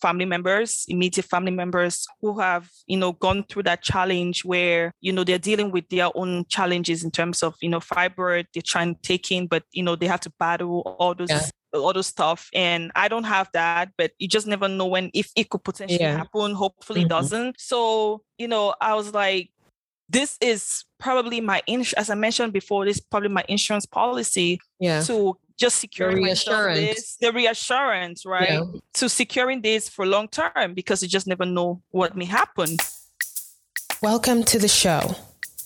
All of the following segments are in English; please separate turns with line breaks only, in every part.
family members, immediate family members who have, you know, gone through that challenge where, you know, they're dealing with their own challenges in terms of, you know, fibroid, they're trying to take in, but, you know, they have to battle all those yeah all those stuff and i don't have that but you just never know when if it could potentially yeah. happen hopefully mm-hmm. doesn't so you know i was like this is probably my ins- as i mentioned before this is probably my insurance policy
yeah.
to just securing the reassurance, this, the reassurance right yeah. to securing this for long term because you just never know what may happen
welcome to the show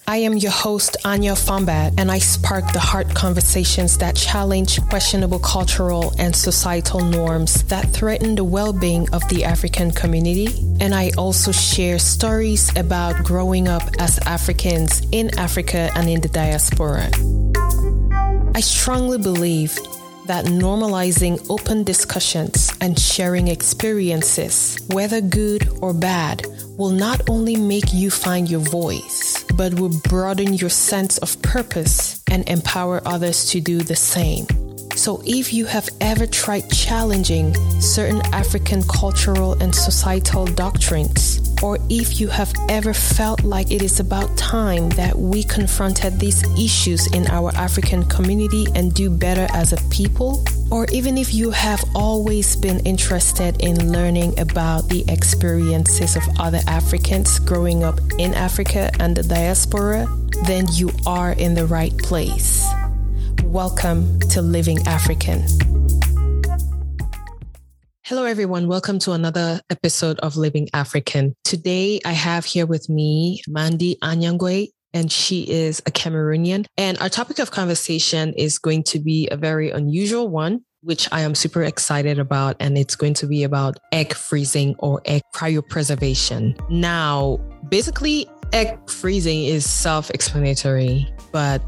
I am your host, Anya Fombat, and I spark the heart conversations that challenge questionable cultural and societal norms that threaten the well being of the African community. And I also share stories about growing up as Africans in Africa and in the diaspora. I strongly believe that normalizing open discussions and sharing experiences, whether good or bad, will not only make you find your voice, but will broaden your sense of purpose and empower others to do the same. So, if you have ever tried challenging certain African cultural and societal doctrines, or if you have ever felt like it is about time that we confronted these issues in our African community and do better as a people, or even if you have always been interested in learning about the experiences of other Africans growing up in Africa and the diaspora, then you are in the right place. Welcome to Living African. Hello, everyone. Welcome to another episode of Living African. Today, I have here with me Mandy Anyangwe, and she is a Cameroonian. And our topic of conversation is going to be a very unusual one, which I am super excited about. And it's going to be about egg freezing or egg cryopreservation. Now, basically, egg freezing is self explanatory, but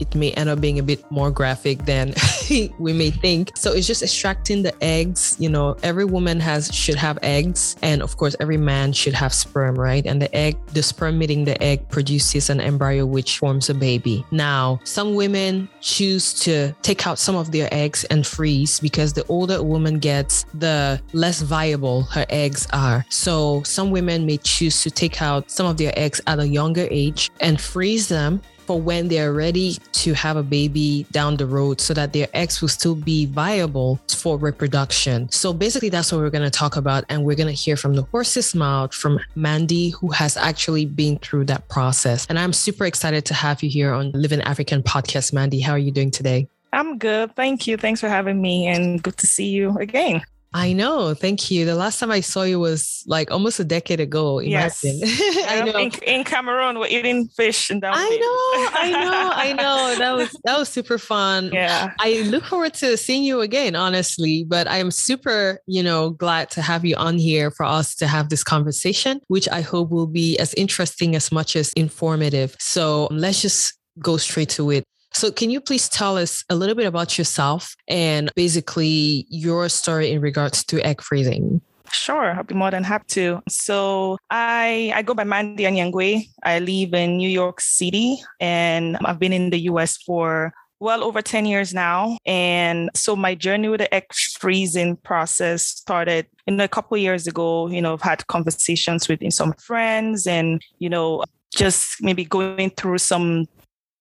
it may end up being a bit more graphic than we may think. So it's just extracting the eggs. You know, every woman has should have eggs, and of course, every man should have sperm, right? And the egg, the sperm meeting the egg produces an embryo which forms a baby. Now, some women choose to take out some of their eggs and freeze because the older a woman gets, the less viable her eggs are. So some women may choose to take out some of their eggs at a younger age and freeze them for when they're ready to have a baby down the road so that their eggs will still be viable for reproduction. So basically, that's what we're going to talk about. And we're going to hear from the horse's mouth from Mandy, who has actually been through that process. And I'm super excited to have you here on Living African podcast. Mandy, how are you doing today?
I'm good. Thank you. Thanks for having me and good to see you again.
I know. Thank you. The last time I saw you was like almost a decade ago. Imagine.
Yes. I know. In, in, Cameroon, we're eating fish and
down. I know. I know. I know. That was that was super fun.
Yeah.
I look forward to seeing you again, honestly. But I am super, you know, glad to have you on here for us to have this conversation, which I hope will be as interesting as much as informative. So let's just go straight to it. So, can you please tell us a little bit about yourself and basically your story in regards to egg freezing?
Sure, I'll be more than happy to. So I I go by Mandy Anyangwe. I live in New York City and I've been in the US for well over 10 years now. And so my journey with the egg freezing process started know, a couple years ago. You know, I've had conversations with some friends and, you know, just maybe going through some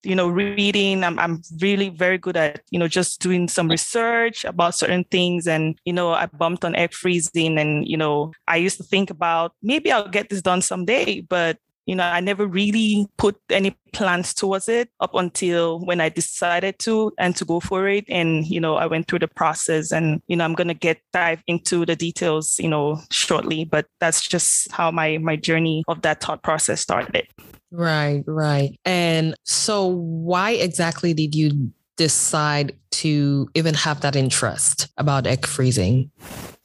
you know reading. I'm, I'm really very good at you know just doing some research about certain things. And you know i bumped on egg freezing and you know i used to think about maybe i'll get this done someday but you know i never really put any plans towards it up until when i decided to and to go for it. And you know i went through the process and you know i'm going to get dive into the details you know shortly. But that's just how my my journey of that thought process started
Right, right. And so, why exactly did you decide to even have that interest about egg freezing?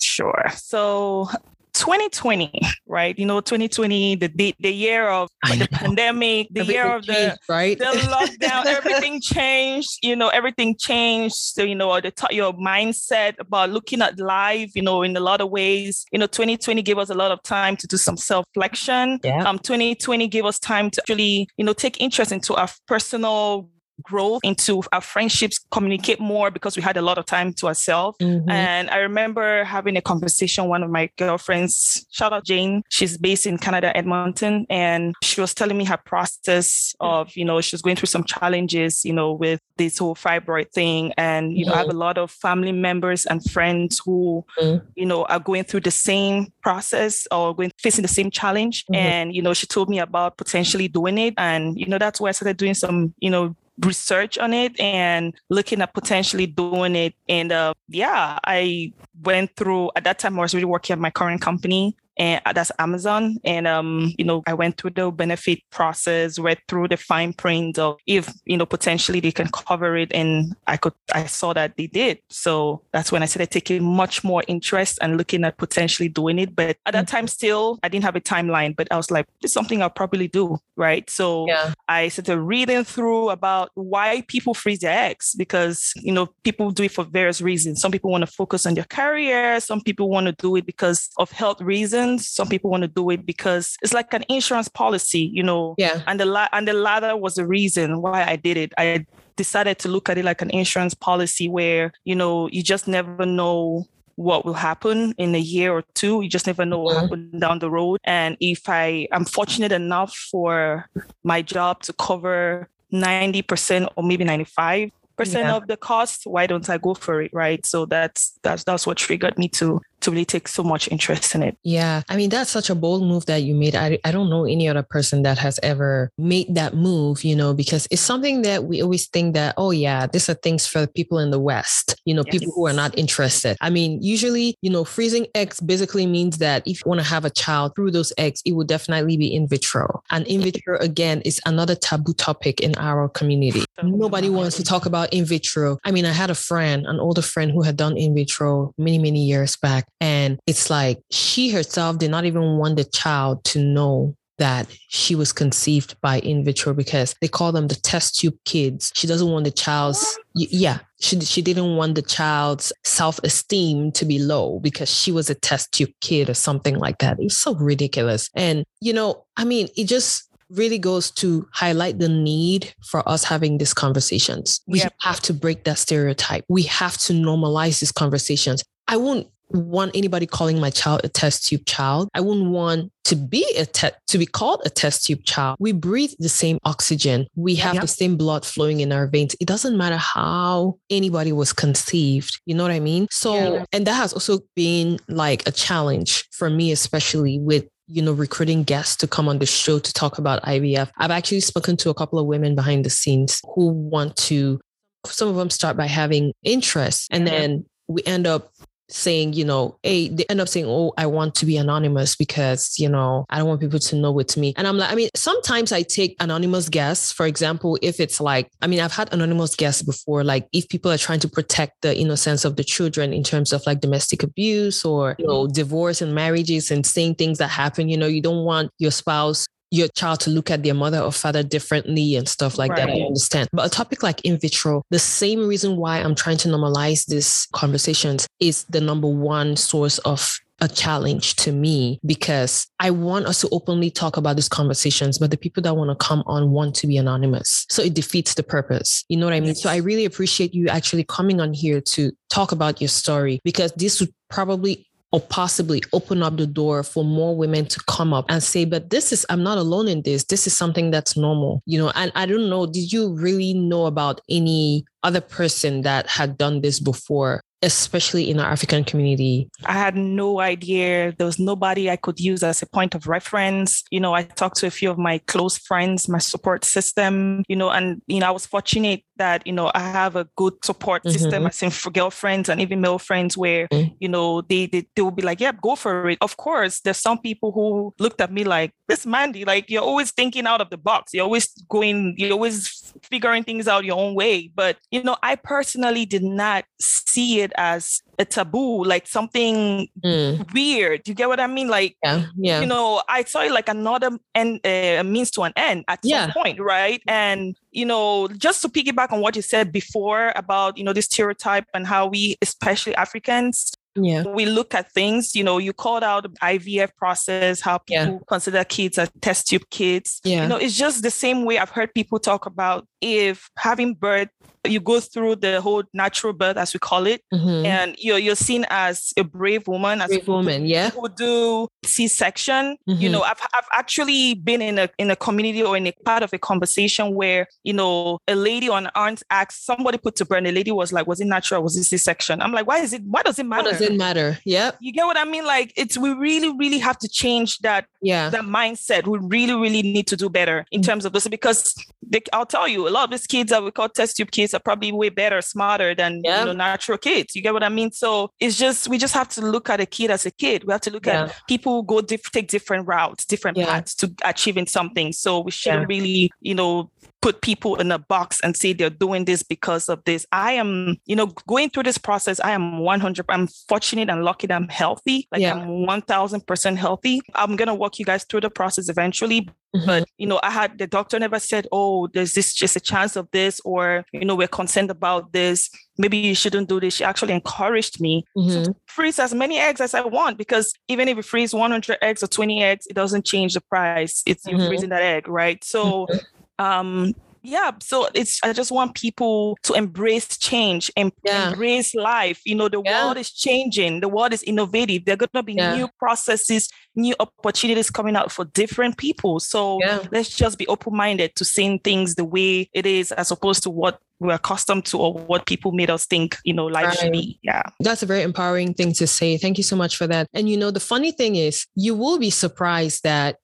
Sure. So, 2020, right? You know, 2020, the the, the year of the pandemic, the everything year of the
right,
the lockdown, everything changed. You know, everything changed. So you know, the your mindset about looking at life. You know, in a lot of ways. You know, 2020 gave us a lot of time to do some self reflection.
Yeah.
Um, 2020 gave us time to actually, you know, take interest into our personal growth into our friendships communicate more because we had a lot of time to ourselves mm-hmm. and i remember having a conversation one of my girlfriends shout out jane she's based in canada edmonton and she was telling me her process of you know she was going through some challenges you know with this whole fibroid thing and you mm-hmm. know i have mm-hmm. a lot of family members and friends who mm-hmm. you know are going through the same process or going facing the same challenge mm-hmm. and you know she told me about potentially doing it and you know that's why i started doing some you know research on it and looking at potentially doing it. And uh, yeah, I went through at that time I was really working at my current company and uh, that's Amazon. And um, you know, I went through the benefit process, read through the fine print of if you know potentially they can cover it, and I could I saw that they did. So that's when I started taking much more interest and looking at potentially doing it. But at that mm-hmm. time, still I didn't have a timeline, but I was like, it's something I'll probably do, right? So yeah. I started reading through about why people freeze their eggs because you know people do it for various reasons. Some people want to focus on their career, some people want to do it because of health reasons reasons. Some people want to do it because it's like an insurance policy, you know.
Yeah.
And the la- and the latter was the reason why I did it. I decided to look at it like an insurance policy where you know you just never know what will happen in a year or two. You just never know what mm-hmm. happen down the road. And if I am fortunate enough for my job to cover 90% or maybe 95 percent yeah. of the cost, why don't I go for it? Right. So that's that's that's what triggered me to to really take so much interest in it.
Yeah. I mean, that's such a bold move that you made. I, I don't know any other person that has ever made that move, you know, because it's something that we always think that, oh, yeah, these are things for people in the West, you know, yes. people who are not interested. I mean, usually, you know, freezing eggs basically means that if you want to have a child through those eggs, it will definitely be in vitro. And in vitro, again, is another taboo topic in our community. Nobody wants to talk about in vitro. I mean, I had a friend, an older friend who had done in vitro many, many years back. And it's like she herself did not even want the child to know that she was conceived by in vitro because they call them the test tube kids. She doesn't want the child's yeah, she she didn't want the child's self-esteem to be low because she was a test tube kid or something like that. It's so ridiculous. And you know, I mean, it just really goes to highlight the need for us having these conversations. We have to break that stereotype. We have to normalize these conversations. I won't want anybody calling my child a test tube child. I wouldn't want to be a te- to be called a test tube child. We breathe the same oxygen. We have yep. the same blood flowing in our veins. It doesn't matter how anybody was conceived. You know what I mean? So, yeah. and that has also been like a challenge for me, especially with you know, recruiting guests to come on the show to talk about IVF. I've actually spoken to a couple of women behind the scenes who want to, some of them start by having interest and then we end up saying, you know, hey, they end up saying, oh, I want to be anonymous because, you know, I don't want people to know it's me. And I'm like, I mean, sometimes I take anonymous guests. For example, if it's like, I mean, I've had anonymous guests before, like if people are trying to protect the innocence of the children in terms of like domestic abuse or, you know, divorce and marriages and saying things that happen, you know, you don't want your spouse your child to look at their mother or father differently and stuff like right. that. I understand. But a topic like in vitro, the same reason why I'm trying to normalize these conversations is the number one source of a challenge to me because I want us to openly talk about these conversations, but the people that want to come on want to be anonymous. So it defeats the purpose. You know what I mean? So I really appreciate you actually coming on here to talk about your story because this would probably or possibly open up the door for more women to come up and say, but this is, I'm not alone in this. This is something that's normal, you know. And I don't know, did you really know about any other person that had done this before? Especially in our African community?
I had no idea. There was nobody I could use as a point of reference. You know, I talked to a few of my close friends, my support system, you know, and, you know, I was fortunate that, you know, I have a good support mm-hmm. system, as in for girlfriends and even male friends where, mm-hmm. you know, they, they, they will be like, yeah, go for it. Of course, there's some people who looked at me like, this Mandy, like you're always thinking out of the box. You're always going, you're always figuring things out your own way. But, you know, I personally did not see it as a taboo, like something mm. weird. You get what I mean? Like,
yeah, yeah.
you know, I saw it like another end, uh, means to an end at yeah. some point, right? And you know, just to piggyback on what you said before about you know this stereotype and how we, especially Africans, yeah. we look at things. You know, you called out IVF process, how people yeah. consider kids as test tube kids. Yeah. You know, it's just the same way I've heard people talk about if having birth you go through the whole natural birth as we call it mm-hmm. and you're you're seen as a brave woman as
brave woman yeah
who do c-section mm-hmm. you know I've, I've actually been in a in a community or in a part of a conversation where you know a lady on aunt asked somebody put to burn a lady was like was it natural was it c-section i'm like why is it why does it matter
why does it matter yeah
you get what i mean like it's we really really have to change that yeah that mindset we really really need to do better in mm-hmm. terms of this because they, i'll tell you a lot of these kids that we call test tube kids are probably way better, smarter than yeah. you know natural kids. You get what I mean? So it's just we just have to look at a kid as a kid. We have to look yeah. at people go diff- take different routes, different yeah. paths to achieving something. So we shouldn't really, you know, put people in a box and say they're doing this because of this. I am, you know, going through this process, I am 100, I'm fortunate and lucky that I'm healthy. Like yeah. I'm 1000% healthy. I'm going to walk you guys through the process eventually. Mm-hmm. But, you know, I had the doctor never said, oh, there's this just a chance of this, or, you know, we're concerned about this. Maybe you shouldn't do this. She actually encouraged me mm-hmm. to freeze as many eggs as I want because even if you freeze 100 eggs or 20 eggs, it doesn't change the price. It's mm-hmm. you freezing that egg, right? So, mm-hmm um yeah so it's i just want people to embrace change and yeah. embrace life. You know the yeah. world is changing. The world is innovative. There are going to be yeah. new processes new opportunities coming out for different people. So let's just be open-minded to seeing things the way it is as opposed to what we're accustomed to or what people made us think you know life right. should be. Yeah.
That's a very empowering thing to say. Thank you so much for that. And you know the funny thing is you will be surprised that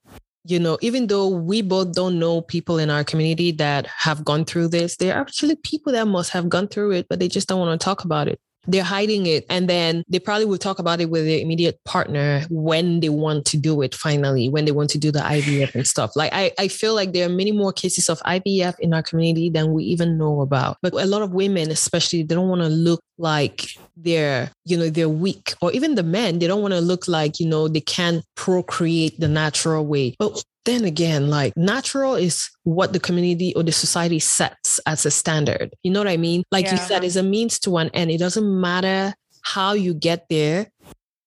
you know, even though we both don't know people in our community that have gone through this, there are actually people that must have gone through it, but they just don't want to talk about it. They're hiding it. And then they probably will talk about it with their immediate partner when they want to do it finally, when they want to do the IVF and stuff. Like I, I feel like there are many more cases of IVF in our community than we even know about. But a lot of women, especially, they don't want to look like they're, you know, they're weak. Or even the men, they don't want to look like, you know, they can't procreate the natural way. But then again, like natural is what the community or the society sets as a standard. You know what I mean? Like yeah. you said, it's a means to an end. It doesn't matter how you get there,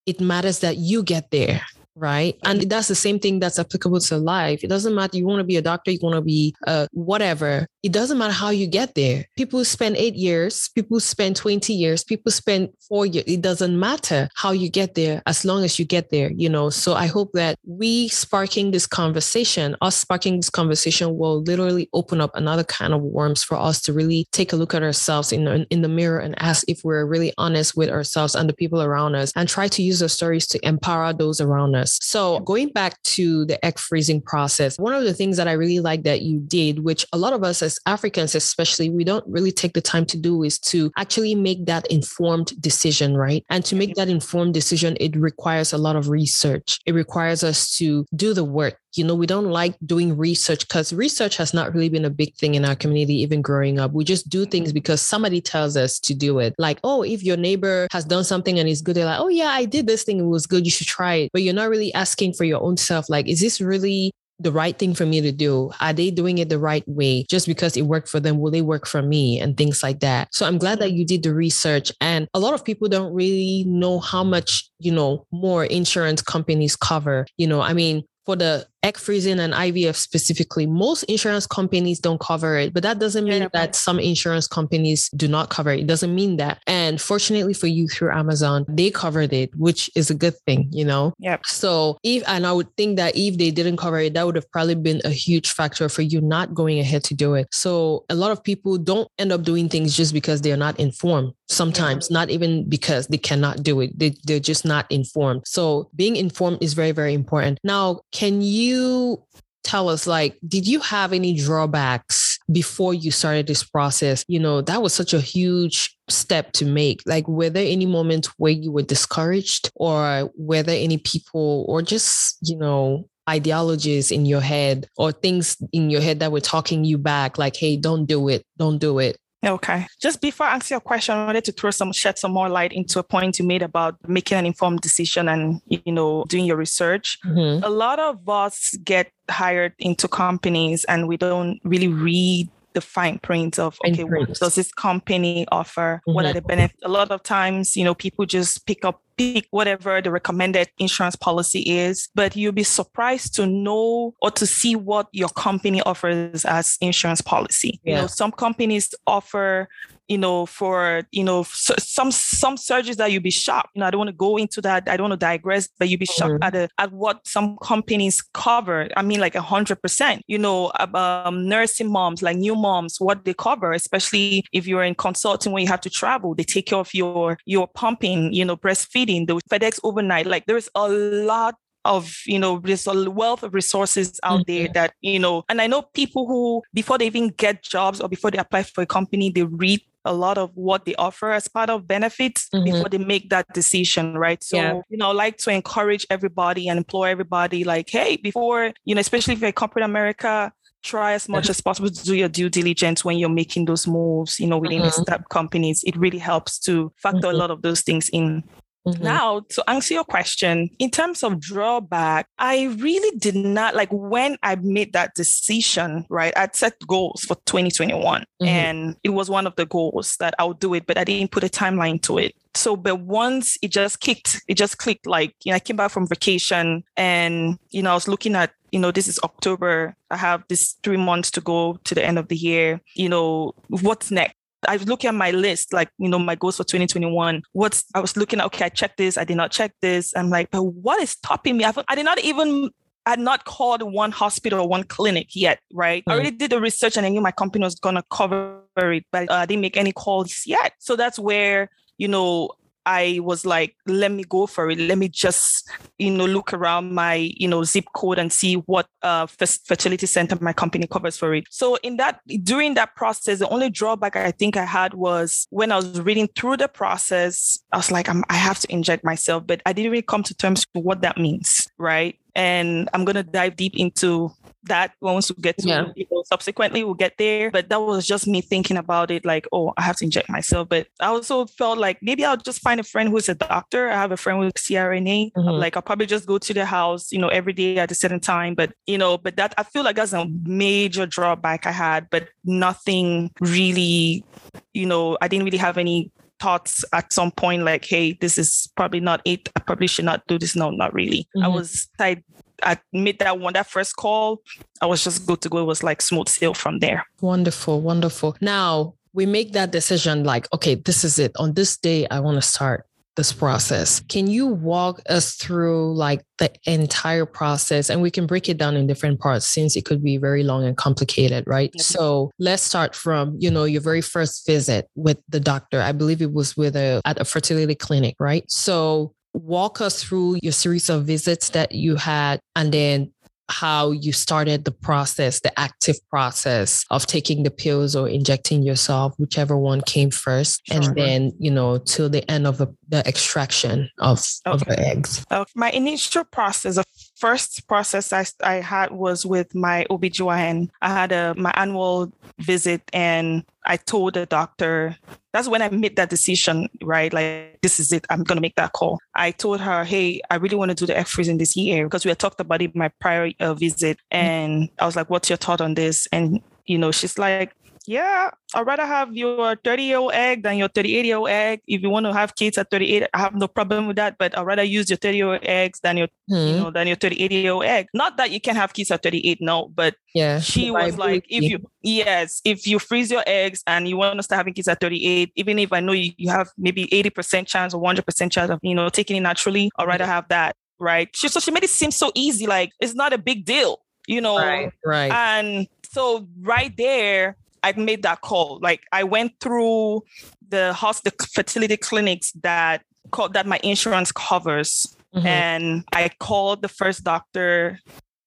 it matters that you get there right? And that's the same thing that's applicable to life. It doesn't matter you want to be a doctor, you want to be uh, whatever. It doesn't matter how you get there. People spend eight years, people spend 20 years, people spend four years. It doesn't matter how you get there as long as you get there, you know. So I hope that we sparking this conversation, us sparking this conversation will literally open up another kind of worms for us to really take a look at ourselves in, in the mirror and ask if we're really honest with ourselves and the people around us and try to use our stories to empower those around us us. So going back to the egg freezing process, one of the things that I really like that you did, which a lot of us as Africans, especially, we don't really take the time to do is to actually make that informed decision, right? And to make mm-hmm. that informed decision, it requires a lot of research. It requires us to do the work you know, we don't like doing research because research has not really been a big thing in our community, even growing up. We just do things mm-hmm. because somebody tells us to do it. Like, oh, if your neighbor has done something and it's good, they're like, oh, yeah, I did this thing. It was good. You should try it. But you're not really asking for your own self. Like, is this really the right thing for me to do? Are they doing it the right way? Just because it worked for them, will they work for me? And things like that. So I'm glad that mm-hmm. you did the research. And a lot of people don't really know how much, you know, more insurance companies cover. You know, I mean, for the egg freezing and IVF specifically, most insurance companies don't cover it, but that doesn't mean that some insurance companies do not cover it. It doesn't mean that. And fortunately for you through Amazon, they covered it, which is a good thing, you know?
Yep.
So if, and I would think that if they didn't cover it, that would have probably been a huge factor for you not going ahead to do it. So a lot of people don't end up doing things just because they're not informed. Sometimes mm-hmm. not even because they cannot do it. They, they're just not informed. So being informed is very, very important. Now, can you you tell us like did you have any drawbacks before you started this process? You know that was such a huge step to make. Like were there any moments where you were discouraged or were there any people or just you know ideologies in your head or things in your head that were talking you back like hey don't do it. Don't do it
Okay. Just before I answer your question, I wanted to throw some shed some more light into a point you made about making an informed decision and you know doing your research. Mm-hmm. A lot of us get hired into companies and we don't really read the fine print of okay, what does this company offer? Mm-hmm. What are mm-hmm. the benefits? A lot of times, you know, people just pick up pick whatever the recommended insurance policy is, but you'll be surprised to know or to see what your company offers as insurance policy. Yeah. You know, some companies offer you know, for you know some some surgeries that you'll be shocked. You know, I don't want to go into that. I don't want to digress, but you'll be shocked mm-hmm. at a, at what some companies cover. I mean, like a hundred percent. You know, um, nursing moms, like new moms, what they cover, especially if you're in consulting when you have to travel, they take care of your your pumping, you know, breastfeeding, the FedEx overnight. Like there's a lot of you know there's a wealth of resources out mm-hmm. there that you know and i know people who before they even get jobs or before they apply for a company they read a lot of what they offer as part of benefits mm-hmm. before they make that decision, right? So, yeah. you know, I like to encourage everybody and employ everybody like, hey, before, you know, especially if you're corporate America, try as much as possible to do your due diligence when you're making those moves, you know, within mm-hmm. startup companies. It really helps to factor mm-hmm. a lot of those things in. Mm-hmm. Now, to answer your question, in terms of drawback, I really did not like when I made that decision, right? I'd set goals for 2021, mm-hmm. and it was one of the goals that I'll do it, but I didn't put a timeline to it. So, but once it just kicked, it just clicked like, you know, I came back from vacation and, you know, I was looking at you know, this is October. I have this three months to go to the end of the year. You know, what's next? I was looking at my list, like, you know, my goals for 2021. What's, I was looking at, okay, I checked this, I did not check this. I'm like, but what is stopping me? I've, I did not even I had not called one hospital or one clinic yet, right? Mm. I already did the research and I knew my company was going to cover it, but uh, I didn't make any calls yet. So that's where, you know, I was like, let me go for it. Let me just, you know, look around my, you know, zip code and see what uh, fertility center my company covers for it. So in that, during that process, the only drawback I think I had was when I was reading through the process, I was like, I have to inject myself, but I didn't really come to terms with what that means, right? And I'm going to dive deep into that once we get to yeah. you know, subsequently we'll get there. But that was just me thinking about it like oh i have to inject myself. But i also felt like maybe i'll just find a friend who's a doctor. I have a friend with crna mm-hmm. like i'll probably just go to the house you know every day at a certain time. But you know but that i feel like that's a major drawback i had but nothing really you know i didn't really have any thoughts at some point like hey this is probably not it i probably should not do this no not really mm-hmm. i was tied I made that one, that first call, I was just good to go. It was like smooth sail from there.
Wonderful, wonderful. Now we make that decision like, okay, this is it. On this day, I want to start this process. Can you walk us through like the entire process? And we can break it down in different parts since it could be very long and complicated, right? So let's start from, you know, your very first visit with the doctor. I believe it was with a at a fertility clinic, right? So walk us through your series of visits that you had and then how you started the process, the active process of taking the pills or injecting yourself, whichever one came first, sure. and then, you know, till the end of the, the extraction of, okay. of the eggs.
Uh, my initial process, the first process I, I had was with my OBGYN. I had a, my annual visit and I told the doctor, that's when I made that decision, right? Like, this is it. I'm going to make that call. I told her, hey, I really want to do the freezing this year because we had talked about it my prior uh, visit. And I was like, what's your thought on this? And, you know, she's like, yeah, I'd rather have your 30 year old egg than your 38 year old egg. If you want to have kids at 38, I have no problem with that. But I'd rather use your 30 year old eggs than your, hmm. you know, than your 38 year old egg. Not that you can have kids at 38, no, but yeah, she was like, if you, yes, if you freeze your eggs and you want to start having kids at 38, even if I know you, you have maybe 80% chance or 100% chance of, you know, taking it naturally, I'd rather have that. Right. She, so she made it seem so easy. Like it's not a big deal, you know?
Right. Right.
And so right there, I made that call. Like I went through the hospital fertility clinics that called that my insurance covers. Mm-hmm. And I called the first doctor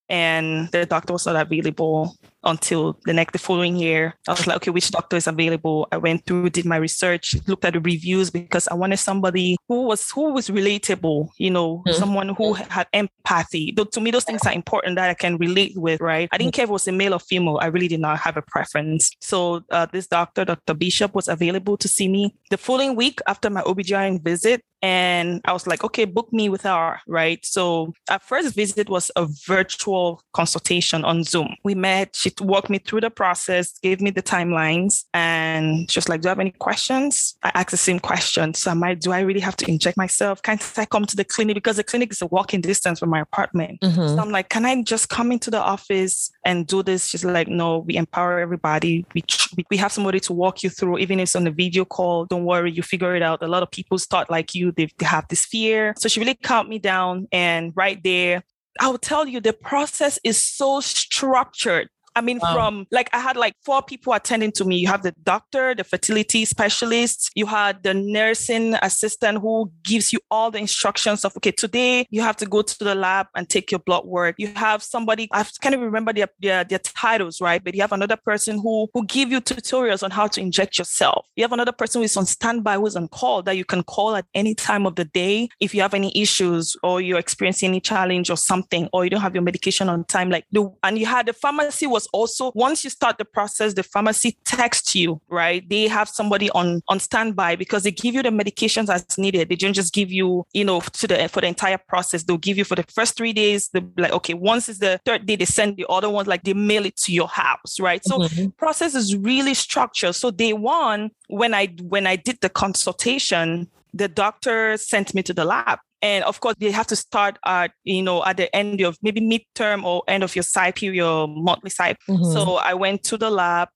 and the doctor was not available until the next the following year. I was like, okay, which doctor is available? I went through, did my research, looked at the reviews because I wanted somebody who was who was relatable, you know, mm-hmm. someone who had empathy. Though to me, those things are important that I can relate with, right? I didn't care if it was a male or female. I really did not have a preference. So uh, this doctor, Dr. Bishop, was available to see me the following week after my OBGYN visit. And I was like, okay, book me with her, right? So our first visit was a virtual consultation on Zoom. We met, she walked me through the process, gave me the timelines, and just like, do you have any questions? I asked the same question. So am I, do I really have to inject myself? Can't I come to the clinic? Because the clinic is a walking distance from my apartment. Mm-hmm. So I'm like, can I just come into the office and do this? She's like, no, we empower everybody. We, we have somebody to walk you through, even if it's on a video call. Don't worry, you figure it out. A lot of people start like you, they, they have this fear. So she really calmed me down. And right there, I will tell you the process is so structured. I mean, wow. from like I had like four people attending to me. You have the doctor, the fertility specialist, you had the nursing assistant who gives you all the instructions of okay, today you have to go to the lab and take your blood work. You have somebody I can't even remember their, their their titles, right? But you have another person who who give you tutorials on how to inject yourself. You have another person who is on standby who's on call that you can call at any time of the day if you have any issues or you're experiencing any challenge or something, or you don't have your medication on time. Like the and you had the pharmacy was also once you start the process, the pharmacy texts you, right? They have somebody on on standby because they give you the medications as needed. They don't just give you, you know, to the for the entire process. They'll give you for the first three days. The like, okay, once is the third day, they send the other ones, like they mail it to your house, right? So mm-hmm. process is really structured. So day one, when I when I did the consultation, the doctor sent me to the lab and of course, they have to start at, you know, at the end of maybe midterm or end of your cycle, your monthly cycle. Mm-hmm. So I went to the lab,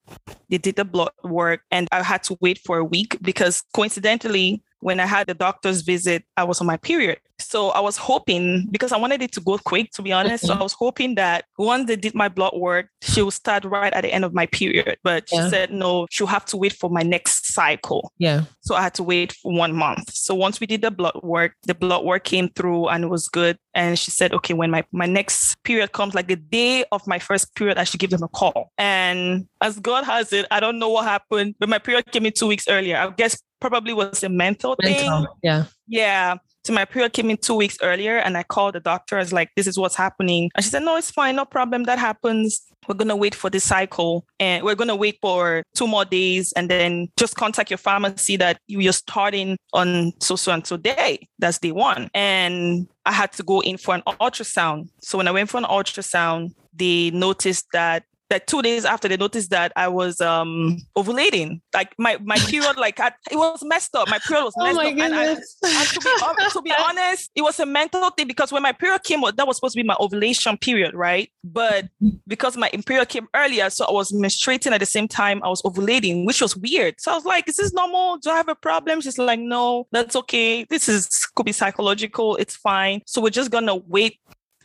they did the blood work, and I had to wait for a week because coincidentally, when I had the doctor's visit, I was on my period. So I was hoping because I wanted it to go quick, to be honest. So I was hoping that once they did my blood work, she would start right at the end of my period. But she said no, she'll have to wait for my next cycle.
Yeah.
So I had to wait for one month. So once we did the blood work, the blood work came through and it was good. And she said, okay, when my, my next period comes, like the day of my first period, I should give them a call. And as God has it, I don't know what happened, but my period came in two weeks earlier. I guess probably was a mental, mental thing.
Yeah.
Yeah. So my period came in two weeks earlier and I called the doctor. I was like, this is what's happening. And she said, no, it's fine. No problem. That happens. We're going to wait for the cycle and we're going to wait for two more days and then just contact your pharmacy that you're starting on so, so and so day. That's day one. And I had to go in for an ultrasound. So when I went for an ultrasound, they noticed that that two days after they noticed that I was um ovulating. Like my my period, like I, it was messed up. My period was oh messed
oh
up. And, I, and, to, be, to be honest, it was a mental thing because when my period came, that was supposed to be my ovulation period, right? But because my period came earlier, so I was menstruating at the same time I was ovulating, which was weird. So I was like, "Is this normal? Do I have a problem?" She's like, "No, that's okay. This is could be psychological. It's fine. So we're just gonna wait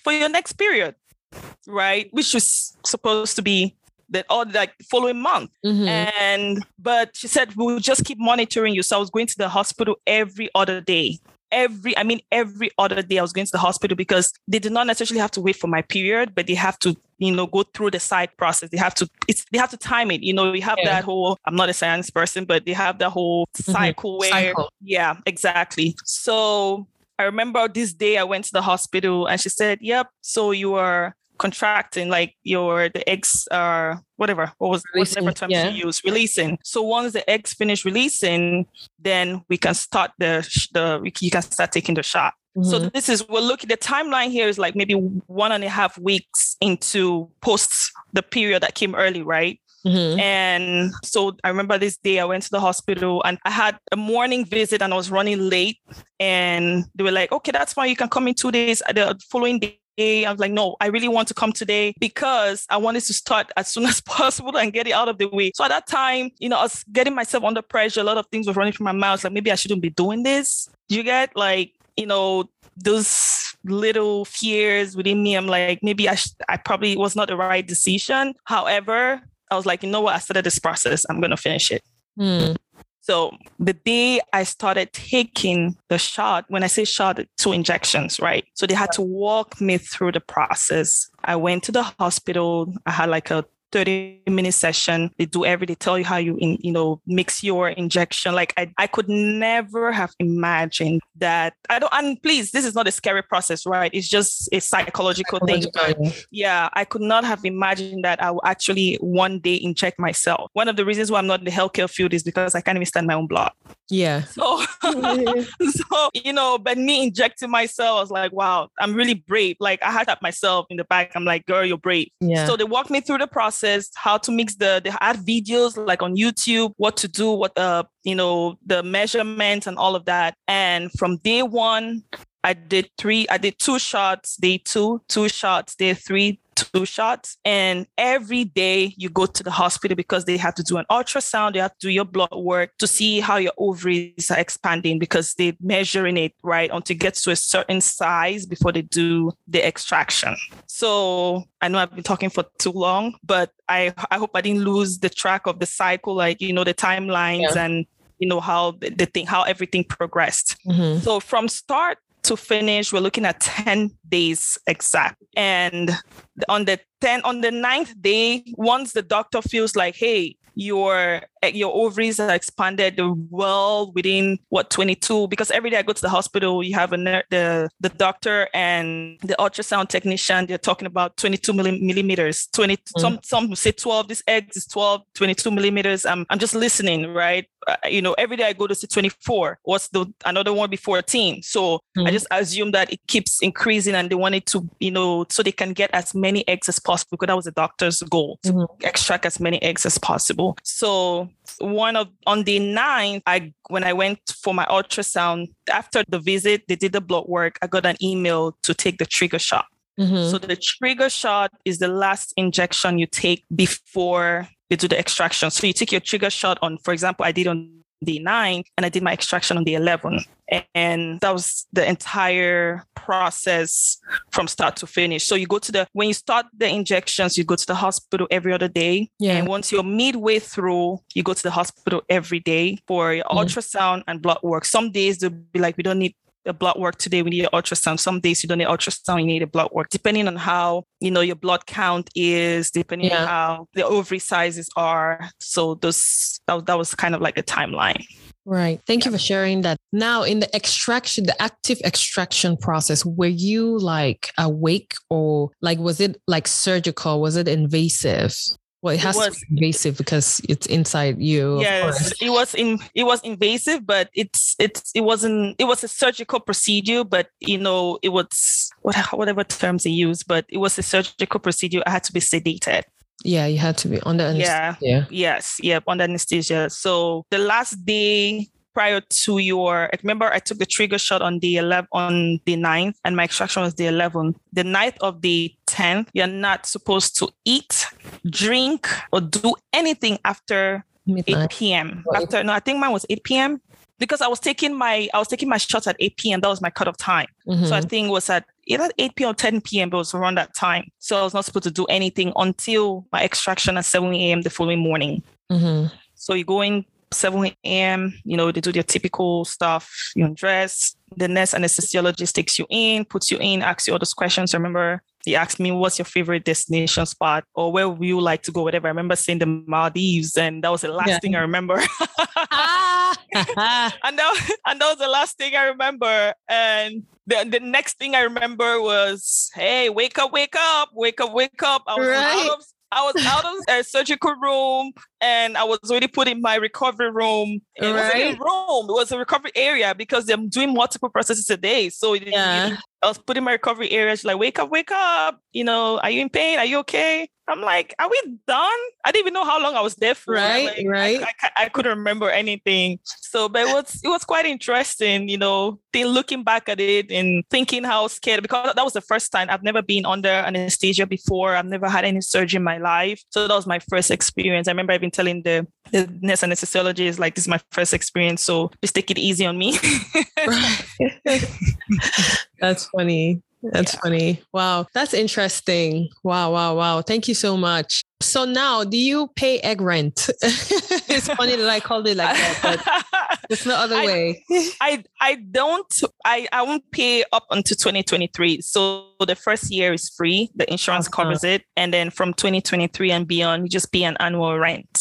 for your next period." Right? Which was supposed to be the all like following month. Mm-hmm. And but she said we'll just keep monitoring you. So I was going to the hospital every other day. Every, I mean, every other day I was going to the hospital because they did not necessarily have to wait for my period, but they have to, you know, go through the side process. They have to, it's, they have to time it. You know, we have yeah. that whole, I'm not a science person, but they have that whole mm-hmm. cycle where, cycle. yeah, exactly. So I remember this day I went to the hospital and she said, Yep, so you are contracting, like your the eggs are whatever, what was releasing, whatever term yeah. you use, releasing. So once the eggs finish releasing, then we can start the the you can start taking the shot. Mm-hmm. So this is we're looking the timeline here is like maybe one and a half weeks into post the period that came early, right? Mm-hmm. And so I remember this day I went to the hospital and I had a morning visit and I was running late. And they were like, okay, that's fine. You can come in two days. The following day, I was like, no, I really want to come today because I wanted to start as soon as possible and get it out of the way. So at that time, you know, I was getting myself under pressure. A lot of things were running through my mouth. Like maybe I shouldn't be doing this. You get like, you know, those little fears within me? I'm like, maybe I, sh- I probably was not the right decision. However, I was like, you know what? I started this process. I'm going to finish it. Mm. So the day I started taking the shot, when I say shot, two injections, right? So they had to walk me through the process. I went to the hospital. I had like a 30 minute session. They do every, they tell you how you, in, you know, mix your injection. Like I, I could never have imagined that. I don't, and please, this is not a scary process, right? It's just a psychological, psychological thing. yeah, I could not have imagined that I will actually one day inject myself. One of the reasons why I'm not in the healthcare field is because I can't even stand my own blood.
Yeah.
So, so you know, but me injecting myself, I was like, wow, I'm really brave. Like I had that myself in the back. I'm like, girl, you're brave. Yeah. So they walked me through the process process, how to mix the the add videos like on YouTube, what to do, what uh you know the measurements and all of that. And from day one, I did three, I did two shots, day two, two shots, day three, two shots. And every day you go to the hospital because they have to do an ultrasound, they have to do your blood work to see how your ovaries are expanding because they're measuring it, right, until it gets to a certain size before they do the extraction. So I know I've been talking for too long, but I, I hope I didn't lose the track of the cycle, like, you know, the timelines yeah. and you know how the, thing how everything progressed mm-hmm. so from start to finish, we're looking at 10 days exact. And on the 10, on the ninth day, once the doctor feels like, hey, your eh, your ovaries are expanded well within what 22 because every day I go to the hospital you have a the the doctor and the ultrasound technician they're talking about 22 millimeters. 20 mm. some some say 12 this egg is 12 22 millimeters. I'm, I'm just listening right? Uh, you know every day I go to see 24 what's the another one be 14 so mm. I just assume that it keeps increasing and they want it to you know so they can get as many eggs as possible because that was the doctor's goal to mm-hmm. extract as many eggs as possible so one of on the 9th, I when I went for my ultrasound, after the visit, they did the blood work. I got an email to take the trigger shot. Mm-hmm. So the trigger shot is the last injection you take before they do the extraction. So you take your trigger shot on, for example, I did on the 9th and I did my extraction on the 11th. And that was the entire process from start to finish. So you go to the, when you start the injections, you go to the hospital every other day. Yeah. And once you're midway through, you go to the hospital every day for your mm. ultrasound and blood work. Some days they'll be like, we don't need a blood work today, we need an ultrasound. Some days you don't need ultrasound, you need a blood work, depending on how, you know, your blood count is, depending yeah. on how the ovary sizes are. So those that, that was kind of like a timeline.
Right. Thank you for sharing that. Now, in the extraction, the active extraction process, were you like awake or like was it like surgical? Was it invasive? Well, it has it was, to be invasive because it's inside you.
Yes, it was in it was invasive, but it's it's it wasn't it was a surgical procedure, but you know it was what whatever terms they use, but it was a surgical procedure. I had to be sedated.
Yeah, you had to be under
anesthesia. Yeah. Yes. Yep. Under anesthesia. So the last day prior to your I remember I took the trigger shot on the 11th on the 9th and my extraction was the 11th. The night of the 10th, you're not supposed to eat, drink, or do anything after Midnight. 8 p.m. After no, I think mine was 8 p.m. Because I was taking my I was taking my shots at 8 p.m. That was my cutoff time. Mm-hmm. So I think it was at either 8 p.m. or 10 p.m. But it was around that time. So I was not supposed to do anything until my extraction at 7 a.m. the following morning. Mm-hmm. So you go in 7 a.m., you know, they do their typical stuff, you undress. The nurse anesthesiologist takes you in, puts you in, asks you all those questions. remember he asked me, what's your favorite destination spot or where would you like to go? Whatever. I remember saying the Maldives, and that was the last yeah. thing I remember. Ah. and, that, and that was the last thing I remember. And the, the next thing I remember was, hey, wake up, wake up, wake up, wake up. I was right. out of I was out of a surgical room and I was already put in my recovery room. It right. wasn't a room, it was a recovery area because I'm doing multiple processes a day. So yeah. I was put in my recovery area. She's like, wake up, wake up. You know, are you in pain? Are you okay? I'm like, are we done? I didn't even know how long I was there for.
Right,
like,
right.
I, I, I, couldn't remember anything. So, but it was it was quite interesting, you know, then looking back at it and thinking how scared because that was the first time I've never been under anesthesia before. I've never had any surgery in my life, so that was my first experience. I remember I even telling the the nurse and anesthesiologist like, "This is my first experience, so just take it easy on me."
That's funny. That's yeah. funny. Wow. That's interesting. Wow, wow, wow. Thank you so much. So now, do you pay egg rent? it's funny that I called it like that, but there's no other
I,
way.
I I don't I I won't pay up until 2023. So the first year is free. The insurance uh-huh. covers it, and then from 2023 and beyond, you just pay an annual rent.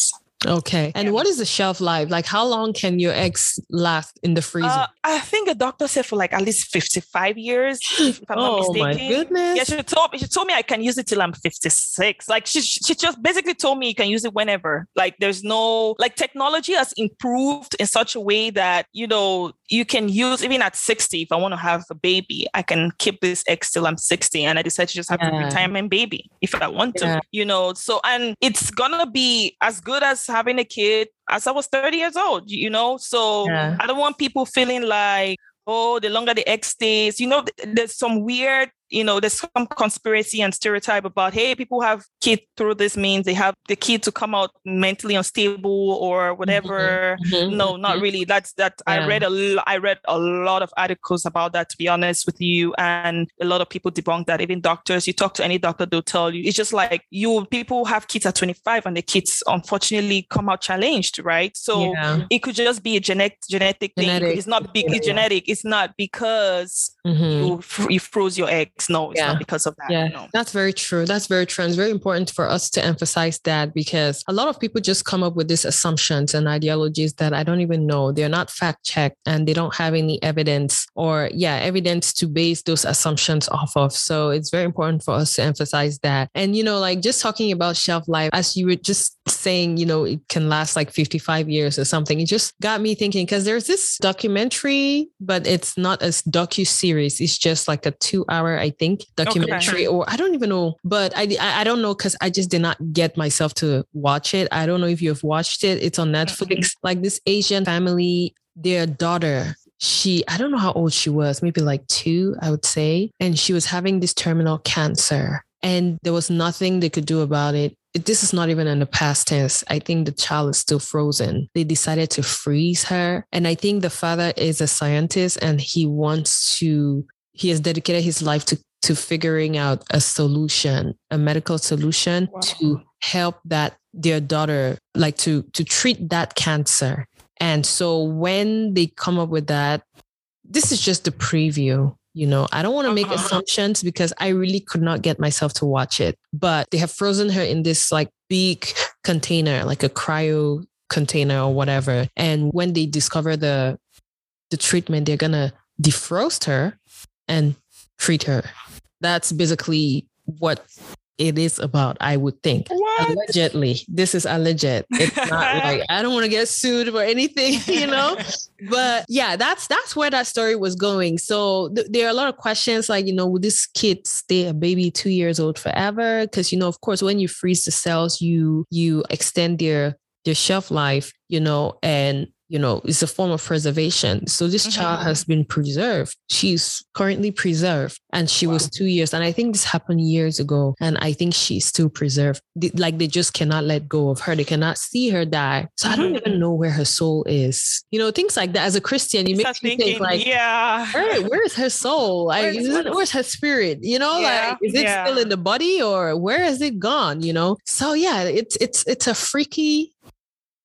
Okay. And yeah. what is the shelf life? Like, how long can your eggs last in the freezer? Uh,
I think a doctor said for like at least 55 years.
oh, my goodness.
Yeah, she told, me, she told me I can use it till I'm 56. Like, she, she just basically told me you can use it whenever. Like, there's no, like, technology has improved in such a way that, you know, you can use even at 60 if i want to have a baby i can keep this egg till i'm 60 and i decide to just have yeah. a retirement baby if i want yeah. to you know so and it's gonna be as good as having a kid as i was 30 years old you know so yeah. i don't want people feeling like oh, the longer the egg stays, you know, there's some weird you know, there's some conspiracy and stereotype about, hey, people have kids through this means they have the kid to come out mentally unstable or whatever. Mm-hmm. mm-hmm. No, not mm-hmm. really. That's that. Yeah. I read a I read a lot of articles about that. To be honest with you, and a lot of people debunk that. Even doctors, you talk to any doctor, they'll tell you it's just like you. People have kids at 25, and the kids unfortunately come out challenged, right? So yeah. it could just be a genetic genetic, genetic. thing. It's not big. It's genetic. It's not because mm-hmm. you you froze your egg no, it's yeah. not because of that.
Yeah, no. that's very true. That's very true. And it's very important for us to emphasize that because a lot of people just come up with these assumptions and ideologies that I don't even know. They're not fact checked and they don't have any evidence or, yeah, evidence to base those assumptions off of. So it's very important for us to emphasize that. And, you know, like just talking about shelf life, as you were just saying, you know, it can last like 55 years or something, it just got me thinking because there's this documentary, but it's not a docu series. It's just like a two hour, I think, documentary, okay. or I don't even know, but I I don't know because I just did not get myself to watch it. I don't know if you've watched it. It's on Netflix. Like this Asian family, their daughter she i don't know how old she was maybe like two i would say and she was having this terminal cancer and there was nothing they could do about it this is not even in the past tense. I think the child is still frozen. They decided to freeze her. And I think the father is a scientist and he wants to he has dedicated his life to to figuring out a solution, a medical solution wow. to help that their daughter, like to to treat that cancer. And so when they come up with that, this is just a preview. You know, I don't want to make uh-huh. assumptions because I really could not get myself to watch it. But they have frozen her in this like big container, like a cryo container or whatever. And when they discover the the treatment, they're gonna defrost her and treat her. That's basically what it is about, I would think. What? Allegedly. This is alleged. It's not like I don't want to get sued or anything, you know? but yeah, that's that's where that story was going. So th- there are a lot of questions like, you know, would this kid stay a baby two years old forever? Because you know, of course, when you freeze the cells, you you extend their their shelf life, you know, and you know, it's a form of preservation. So this mm-hmm. child has been preserved. She's currently preserved and she wow. was two years. And I think this happened years ago. And I think she's still preserved. Like they just cannot let go of her. They cannot see her die. So I don't even mm-hmm. know where her soul is. You know, things like that. As a Christian, you make me thinking, think like,
yeah,
where, where's her soul? Like, where's, where's her spirit? You know, yeah, like, is it yeah. still in the body or where has it gone? You know? So yeah, it's, it's, it's a freaky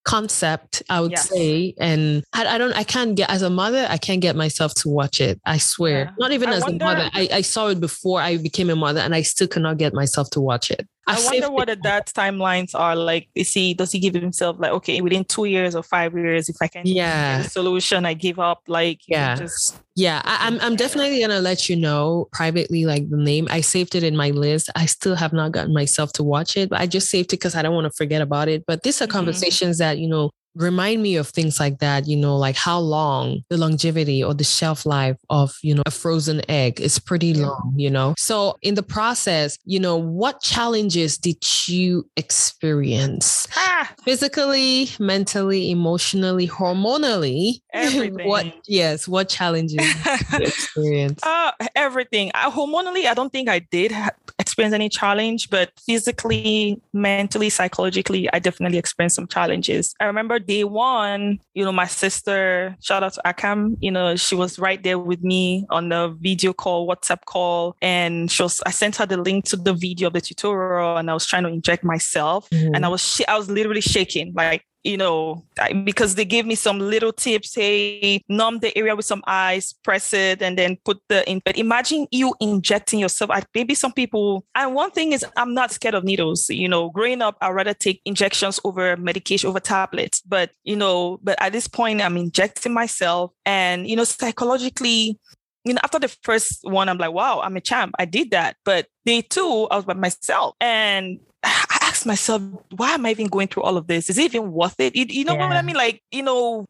concept, I would yes. say. And I, I, don't, I can't get, as a mother, I can't get myself to watch it. I swear. Yeah. Not even I as wonder, a mother. I, I saw it before I became a mother and I still cannot get myself to watch it.
I, I wonder what the dad's timelines are like. Is he does he give himself like okay within two years or five years if I can yeah. solution I give up like
yeah. just yeah I, am I'm, I'm definitely gonna let you know privately like the name. I saved it in my list. I still have not gotten myself to watch it but I just saved it because I don't want to forget about it. But these are mm-hmm. conversations that you know remind me of things like that you know like how long the longevity or the shelf life of you know a frozen egg is pretty long you know? So in the process you know what challenges did you experience? Ah. physically mentally emotionally hormonally?
Everything.
what yes what challenges experience?
Uh everything. Uh, hormonally i don't think i did ha- experience any challenge but physically mentally psychologically i definitely experienced some challenges. I remember day one, you know, my sister, shout out to Akam, you know, she was right there with me on the video call, WhatsApp call. And she was, I sent her the link to the video of the tutorial and I was trying to inject myself. Mm-hmm. And I was, sh- I was literally shaking. Like you know, because they gave me some little tips. Hey, numb the area with some ice, press it, and then put the in. But imagine you injecting yourself. Maybe some people, and one thing is, I'm not scared of needles. You know, growing up, I'd rather take injections over medication, over tablets. But, you know, but at this point, I'm injecting myself. And, you know, psychologically, you know, after the first one, I'm like, wow, I'm a champ. I did that. But day two, I was by myself. And Myself, why am I even going through all of this? Is it even worth it? You, you know yeah. what I mean? Like, you know,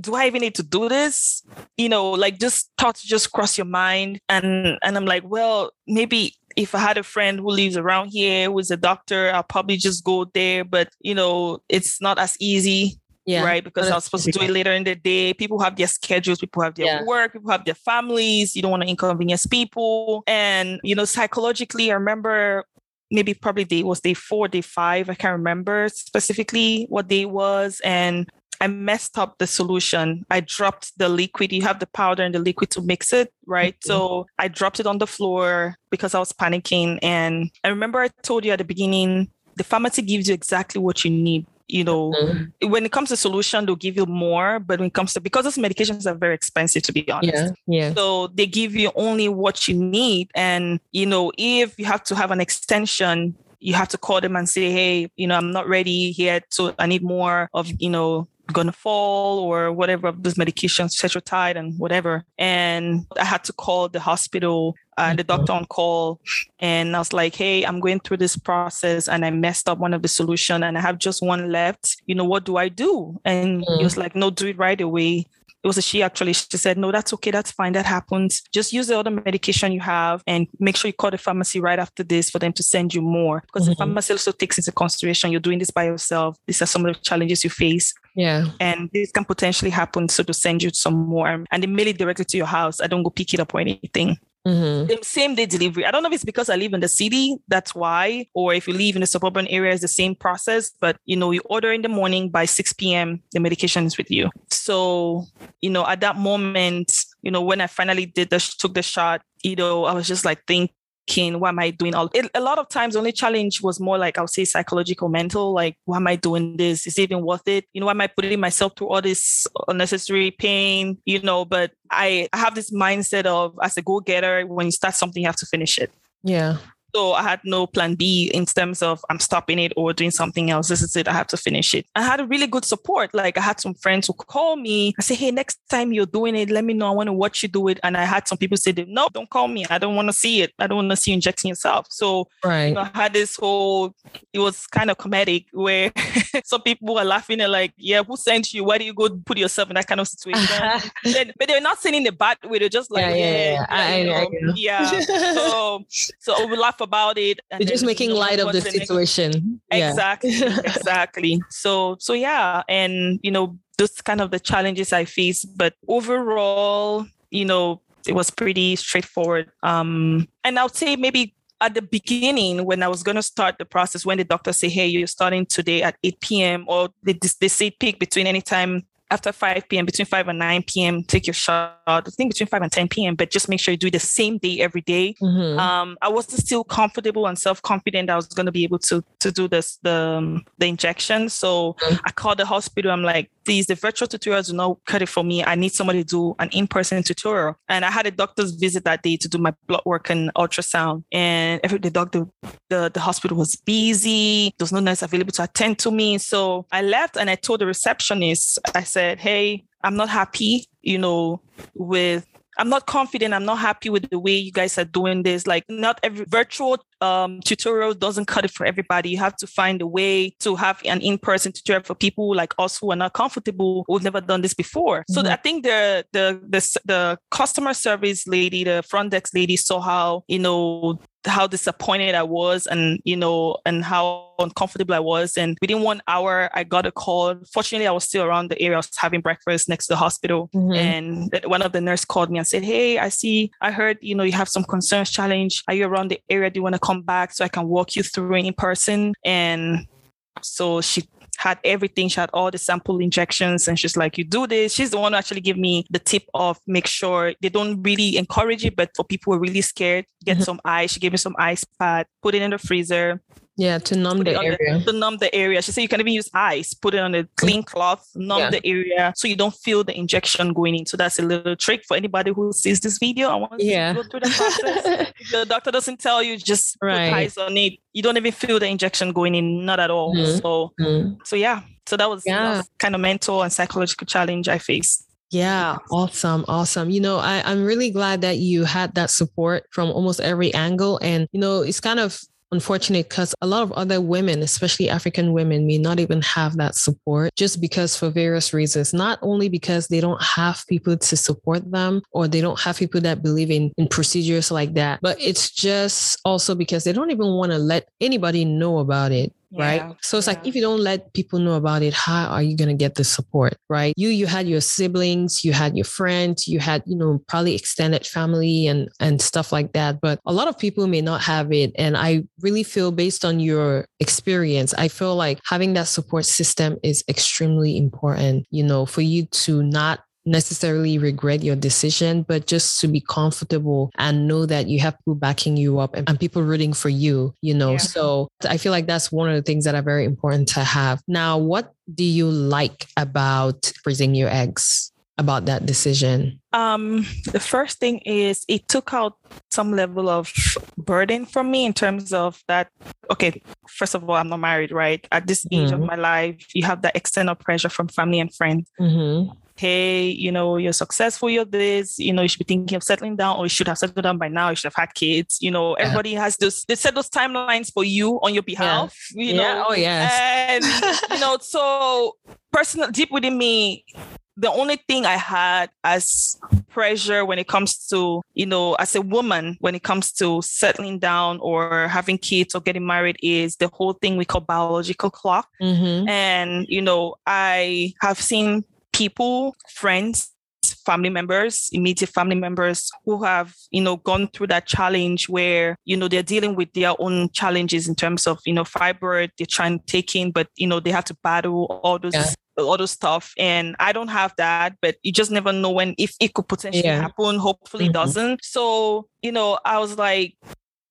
do I even need to do this? You know, like just thoughts just cross your mind. And and I'm like, well, maybe if I had a friend who lives around here who's a doctor, I'll probably just go there. But you know, it's not as easy. Yeah, right. Because I was supposed to do it later in the day. People have their schedules, people have their yeah. work, people have their families. You don't want to inconvenience people. And, you know, psychologically, I remember maybe probably day was day four, day five. I can't remember specifically what day was. And I messed up the solution. I dropped the liquid. You have the powder and the liquid to mix it, right? Mm-hmm. So I dropped it on the floor because I was panicking. And I remember I told you at the beginning, the pharmacy gives you exactly what you need you know mm-hmm. when it comes to solution they'll give you more but when it comes to because those medications are very expensive to be honest
yeah, yeah.
so they give you only what you need and you know if you have to have an extension you have to call them and say hey you know i'm not ready yet so i need more of you know Gonal-f or whatever of those medications, Cetrotide and whatever. And I had to call the hospital and uh, the doctor on call. And I was like, hey, I'm going through this process and I messed up one of the solution and I have just one left. You know, what do I do? And mm. he was like, no, do it right away it was a she actually. She said, No, that's okay. That's fine. That happens. Just use the other medication you have and make sure you call the pharmacy right after this for them to send you more. Because mm-hmm. the pharmacy also takes into consideration you're doing this by yourself. These are some of the challenges you face.
Yeah.
And this can potentially happen. So to send you some more and they mail it directly to your house. I don't go pick it up or anything. Mm-hmm. Same day delivery. I don't know if it's because I live in the city, that's why, or if you live in the suburban area, it's the same process. But you know, you order in the morning by 6 p.m., the medication is with you. So, you know, at that moment, you know, when I finally did the took the shot, you know, I was just like think thinking, why am I doing all it, a lot of times only challenge was more like I would say psychological, mental, like why am I doing this? Is it even worth it? You know, why am I putting myself through all this unnecessary pain? You know, but I, I have this mindset of as a go-getter, when you start something, you have to finish it.
Yeah.
So I had no plan B in terms of I'm stopping it or doing something else. This is it. I have to finish it. I had a really good support. Like I had some friends who call me. I say, hey, next time you're doing it, let me know. I want to watch you do it. And I had some people say, no, don't call me. I don't want to see it. I don't want to see you injecting yourself. So
right.
You know, I had this whole, it was kind of comedic where some people were laughing and like, yeah, who sent you? Why do you go put yourself in that kind of situation? then, but they're not saying in the bad way. They're just like, yeah, yeah, yeah. yeah, I, I, I, yeah. so, so we laugh about it.
You're just making light of the situation.
Exactly. exactly. So so yeah. And you know, those kind of the challenges I face. But overall, you know, it was pretty straightforward. Um, and I would say maybe at the beginning when I was going to start the process, when the doctor say, "Hey, you're starting today at 8 p.m." or they, they say pick between any time after 5 p.m., between 5 and 9 p.m., take your shot. I think between 5 and 10 p.m., but just make sure you do the same day every day. Mm-hmm. Um, I was still comfortable and self-confident I was going to be able to to do this the um, the injection. So mm-hmm. I called the hospital. I'm like, please, the virtual tutorials do not cut it for me. I need somebody to do an in-person tutorial. And I had a doctor's visit that day to do my blood work and ultrasound. And every the doctor, the, the hospital was busy. There was no nurse available to attend to me. So I left and I told the receptionist, I said, Hey, I'm not happy, you know, with I'm not confident. I'm not happy with the way you guys are doing this. Like, not every virtual um, tutorial doesn't cut it for everybody. You have to find a way to have an in-person tutorial for people like us who are not comfortable, who've never done this before. Mm-hmm. So I think the, the the the customer service lady, the front desk lady, saw how you know how disappointed I was and, you know, and how uncomfortable I was. And within one hour, I got a call. Fortunately, I was still around the area. I was having breakfast next to the hospital. Mm-hmm. And one of the nurse called me and said, Hey, I see, I heard, you know, you have some concerns challenge. Are you around the area? Do you want to come back so I can walk you through in person? And so she had everything. She had all the sample injections, and she's like, "You do this." She's the one who actually gave me the tip of make sure they don't really encourage it, but for people who are really scared, get mm-hmm. some ice. She gave me some ice pad, put it in the freezer,
yeah, to numb the area.
The, to numb the area. She said you can even use ice, put it on a clean cloth, numb yeah. the area so you don't feel the injection going in. So that's a little trick for anybody who sees this video. I want yeah. to go through the process. if the doctor doesn't tell you, just right. put ice on it. You don't even feel the injection going in, not at all. Mm-hmm. So, mm-hmm. so yeah. So that was, yeah. that was kind of mental and psychological challenge I faced.
Yeah, awesome. Awesome. You know, I, I'm really glad that you had that support from almost every angle. And, you know, it's kind of unfortunate because a lot of other women, especially African women, may not even have that support just because for various reasons, not only because they don't have people to support them or they don't have people that believe in, in procedures like that, but it's just also because they don't even want to let anybody know about it right so it's yeah. like if you don't let people know about it how are you going to get the support right you you had your siblings you had your friends you had you know probably extended family and and stuff like that but a lot of people may not have it and i really feel based on your experience i feel like having that support system is extremely important you know for you to not necessarily regret your decision, but just to be comfortable and know that you have people backing you up and, and people rooting for you, you know. Yeah. So I feel like that's one of the things that are very important to have. Now, what do you like about freezing your eggs? About that decision?
Um, the first thing is it took out some level of burden from me in terms of that. Okay, first of all, I'm not married, right? At this mm-hmm. age of mm-hmm. my life, you have that external pressure from family and friends. Mm-hmm hey, you know, you're successful, you're this, you know, you should be thinking of settling down or you should have settled down by now, you should have had kids. You know, everybody has those, they set those timelines for you on your behalf,
yeah.
you
know. Oh, yes.
And, you know, so personal, deep within me, the only thing I had as pressure when it comes to, you know, as a woman, when it comes to settling down or having kids or getting married is the whole thing we call biological clock. Mm-hmm. And, you know, I have seen people, friends, family members, immediate family members who have, you know, gone through that challenge where, you know, they're dealing with their own challenges in terms of, you know, fibroid they're trying to take in, but, you know, they have to battle all those. Yeah. All those stuff, and I don't have that, but you just never know when if it could potentially yeah. happen. Hopefully, mm-hmm. doesn't. So, you know, I was like,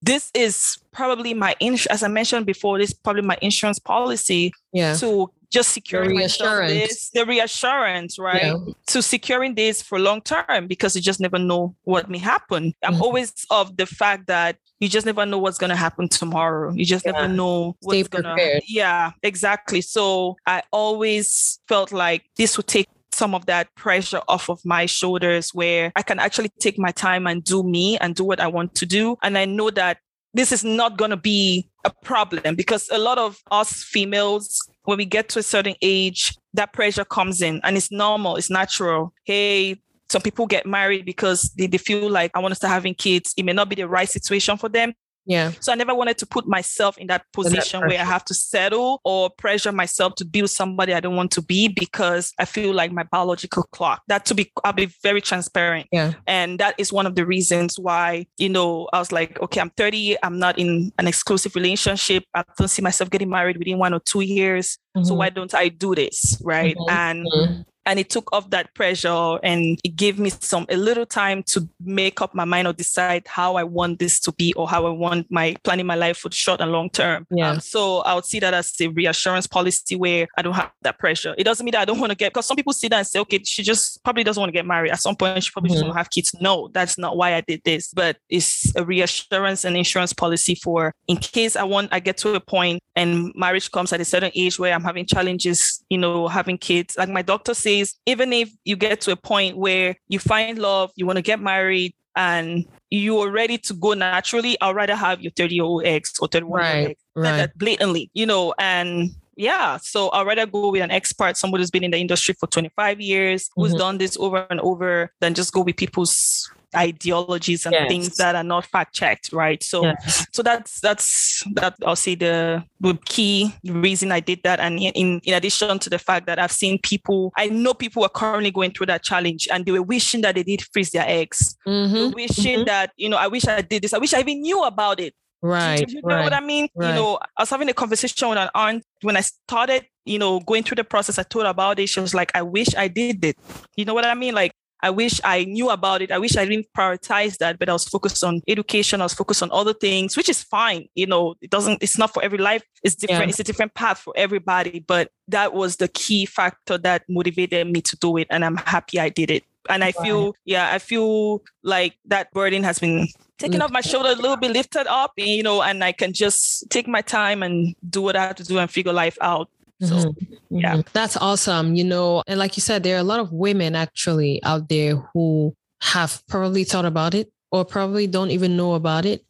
this is probably my ins- as I mentioned before, this is probably my insurance policy
yeah.
to just securing the reassurance. This, the reassurance, right? Yeah. To securing this for long term because you just never know what may happen. I'm mm-hmm. always of the fact that you just never know what's going to happen tomorrow. You just yeah. never know what's going to Yeah, exactly. So I always felt like this would take some of that pressure off of my shoulders where I can actually take my time and do me and do what I want to do. And I know that this is not going to be a problem because a lot of us females when we get to a certain age, that pressure comes in and it's normal, it's natural. Hey, some people get married because they, they feel like I want to start having kids. It may not be the right situation for them.
Yeah.
So I never wanted to put myself in that position that where I have to settle or pressure myself to be with somebody I don't want to be because I feel like my biological clock. That to be, I'll be very transparent.
Yeah.
And that is one of the reasons why, you know, I was like, okay, I'm 30. I'm not in an exclusive relationship. I don't see myself getting married within one or two years. Mm-hmm. So why don't I do this? Right. Mm-hmm. And mm-hmm and it took off that pressure and it gave me some a little time to make up my mind or decide how I want this to be or how I want my planning my life for the short and long term.
Yeah. Um,
so I would see that as a reassurance policy where I don't have that pressure. It doesn't mean that I don't want to get because some people see that and say, okay, she just probably doesn't want to get married. At some point, she probably mm-hmm. to have kids. No, that's not why I did this. But it's a reassurance and insurance policy for in case I want I get to a point and marriage comes at a certain age where I'm having challenges, you know, having kids. Like my doctor says even if you get to a point where you find love, you want to get married, and you are ready to go naturally, I'd rather have your 30 year old ex or 31 year old ex. Right. That blatantly, you know, and yeah. So I'd rather go with an expert, somebody who's been in the industry for 25 years, who's mm-hmm. done this over and over, than just go with people's ideologies and yes. things that are not fact checked, right? So, yes. so that's that's that. I'll say the the key reason I did that, and in in addition to the fact that I've seen people, I know people are currently going through that challenge, and they were wishing that they did freeze their eggs, mm-hmm. wishing mm-hmm. that you know, I wish I did this, I wish I even knew about it.
Right.
you
know right,
what I mean? Right. You know, I was having a conversation with an aunt when I started, you know, going through the process. I told her about it. She was like, I wish I did it. You know what I mean? Like, I wish I knew about it. I wish I didn't prioritize that, but I was focused on education. I was focused on other things, which is fine. You know, it doesn't, it's not for every life. It's different. Yeah. It's a different path for everybody. But that was the key factor that motivated me to do it. And I'm happy I did it. And I feel, yeah, I feel like that burden has been taken off my mm. shoulder a little bit, lifted up, you know, and I can just take my time and do what I have to do and figure life out. So, mm-hmm. yeah. Mm-hmm.
That's awesome. You know, and like you said, there are a lot of women actually out there who have probably thought about it or probably don't even know about it,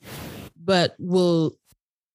but will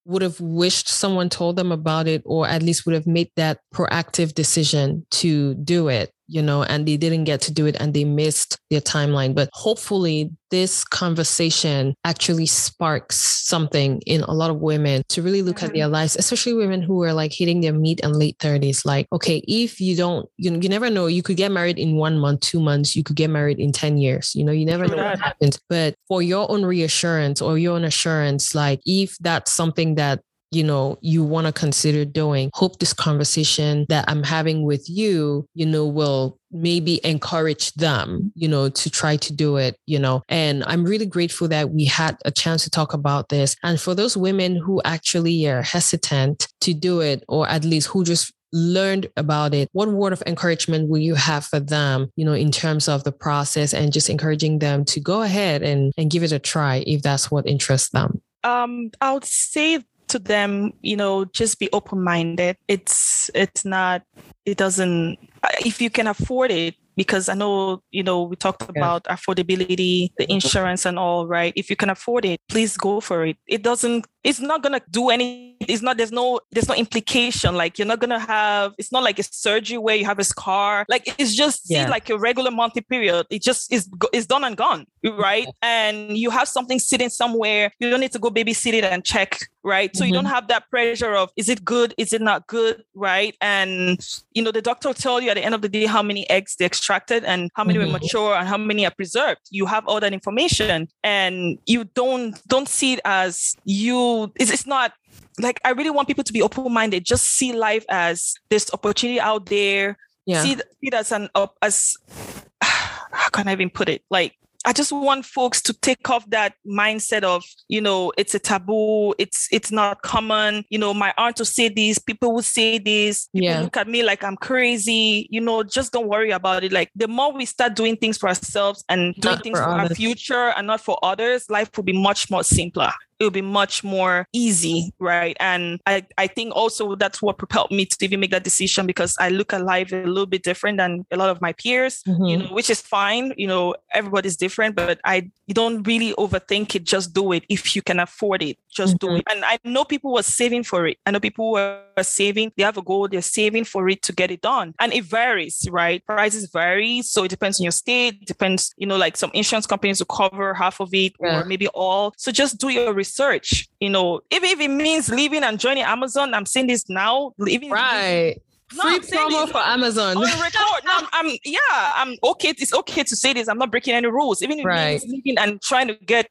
would have wished someone told them about it or at least would have made that proactive decision to do it you know, and they didn't get to do it and they missed their timeline. But hopefully, this conversation actually sparks something in a lot of women to really look at their lives, especially women who are like hitting their mid and late 30s. Like, okay, if you don't, you, you never know, you could get married in one month, two months, you could get married in 10 years. You know, you never know what happens. But for your own reassurance or your own assurance, like if that's something that you know you want to consider doing. Hope this conversation that i'm having with you you know will maybe encourage them you know to try to do it you know. And i'm really grateful that we had a chance to talk about this. And for those women who actually are hesitant to do it or at least who just learned about it what word of encouragement will you have for them you know in terms of the process and just encouraging them to go ahead and and give it a try if that's what interests them?
Um i would say to them, you know, just be open minded. It's it's not it doesn't uh, if you can afford it because I know, you know, we talked about yeah. affordability, the insurance and all, right? If you can afford it, please go for it. It doesn't it's not gonna do any it's not there's no there's no implication like you're not gonna have it's not like a surgery where you have a scar like it's just yeah. like a regular monthly period it just is is done and gone right and you have something sitting somewhere you don't need to go babysit it and check right so mm-hmm. you don't mm-hmm. have that pressure of is it good is it not good right and you know the doctor will tell you at the end of the day how many eggs they extracted and how many mm-hmm. were mature and how many are preserved you have all that information and you don't don't see it as you it's, it's not like I really want people to be open minded. Just see life as this opportunity out there. Yeah. See, see it as an as how can I even put it? Like I just want folks to take off that mindset of, you know, it's a taboo, it's it's not common. You know, my aunt will say this, people will say this, people yeah. look at me like I'm crazy. You know, just don't worry about it. Like the more we start doing things for ourselves and doing not things for, for our future and not for others, life will be much more simpler it'll be much more easy, right? And I, I think also that's what propelled me to even make that decision because I look at life a little bit different than a lot of my peers, mm-hmm. you know, which is fine. You know, everybody's different, but I you don't really overthink it. Just do it if you can afford it. Just mm-hmm. do it. And I know people were saving for it. I know people were saving. They have a goal. They're saving for it to get it done. And it varies, right? Prices vary. So it depends on your state. Depends, you know, like some insurance companies will cover half of it yeah. or maybe all. So just do your research research, you know, even if it means leaving and joining Amazon, I'm saying this now. leaving.
right. No, Free promo for Amazon. On
record. No, I'm, I'm, yeah, I'm okay. It's okay to say this. I'm not breaking any rules. Even if right. it means leaving and trying to get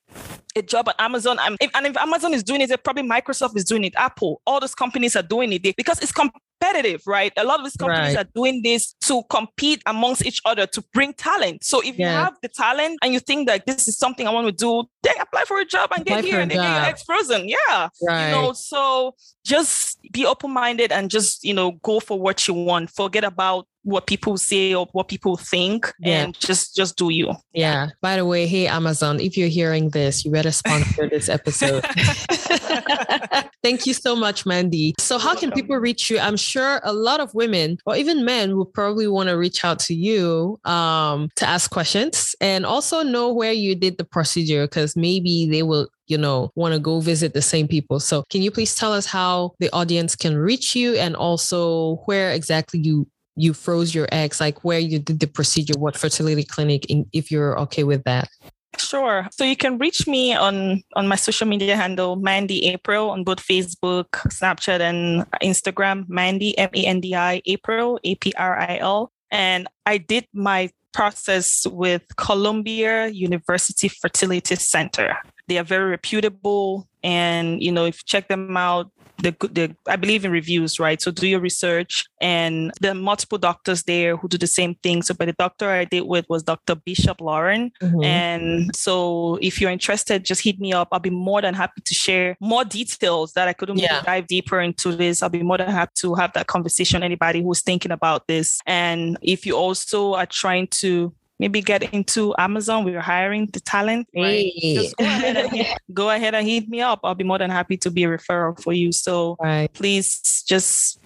a job at Amazon. I'm, if, and if Amazon is doing it, probably Microsoft is doing it, Apple, all those companies are doing it because it's com- competitive, right? A lot of these companies right. are doing this to compete amongst each other to bring talent. So if yeah. you have the talent and you think that this is something I want to do, then apply for a job and apply get here and get your ex frozen. Yeah. Right. You know, so just be open minded and just, you know, go for what you want. Forget about what people say or what people think yeah. and just just do you.
Yeah. By the way hey amazon if you're hearing this you better sponsor this episode. Thank you so much mandy. So how can people reach you? I'm sure a lot of women or even men will probably want to reach out to you um, to ask questions and also know where you did the procedure because maybe they will you know, want to go visit the same people. So, can you please tell us how the audience can reach you and also where exactly you you froze your eggs, like where you did the procedure, what fertility clinic, if you're okay with that.
Sure. So you can reach me on on my social media handle, Mandy April, on both Facebook, Snapchat, and Instagram. Mandy M A N D I April A P R I L. And I did my process with Columbia University Fertility Center. They are very reputable, and you know if you check them out, the, the I believe in reviews, right? So do your research, and there are multiple doctors there who do the same thing. So, but the doctor I did with was Dr. Bishop Lauren, mm-hmm. and so if you're interested, just hit me up. I'll be more than happy to share more details that I couldn't yeah. dive deeper into this. I'll be more than happy to have that conversation. Anybody who's thinking about this, and if you also are trying to maybe get into Amazon. We are hiring the talent. Right? Hey. Go ahead, and, go, ahead and, hit me up. I'll be more than happy to be a referral for you. So right. please just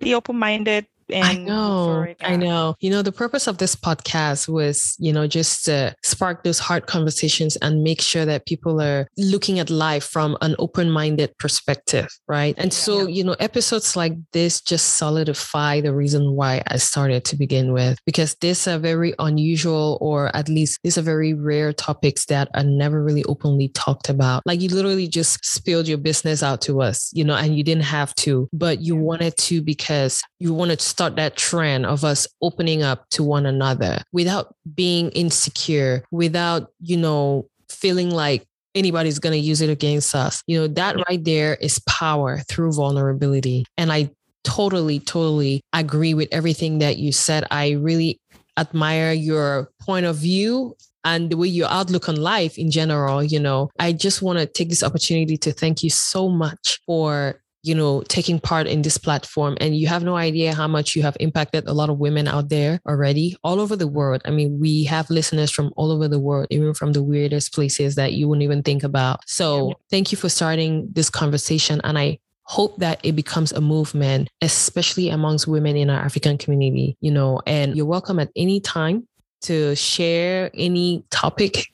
be open minded.
I know. I know. You know, the purpose of this podcast was, you know, just to spark those hard conversations and make sure that people are looking at life from an open-minded perspective, right? And yeah. so, you know, episodes like this just solidify the reason why I started to begin with, because these are very unusual, or at least these are very rare topics that are never really openly talked about. Like you literally just spilled your business out to us, you know, and you didn't have to, but you wanted to because you wanted to start that trend of us opening up to one another without being insecure, without, you know, feeling like anybody's going to use it against us. You know, that right there is power through vulnerability. And I totally, totally agree with everything that you said. I really admire your point of view and the way your outlook on life in general. You know, I just want to take this opportunity to thank you so much for you know, taking part in this platform. And you have no idea how much you have impacted a lot of women out there already, all over the world. I mean, we have listeners from all over the world, even from the weirdest places that you wouldn't even think about. So thank you for starting this conversation. And I hope that it becomes a movement, especially amongst women in our African community, you know, and you're welcome at any time to share any topic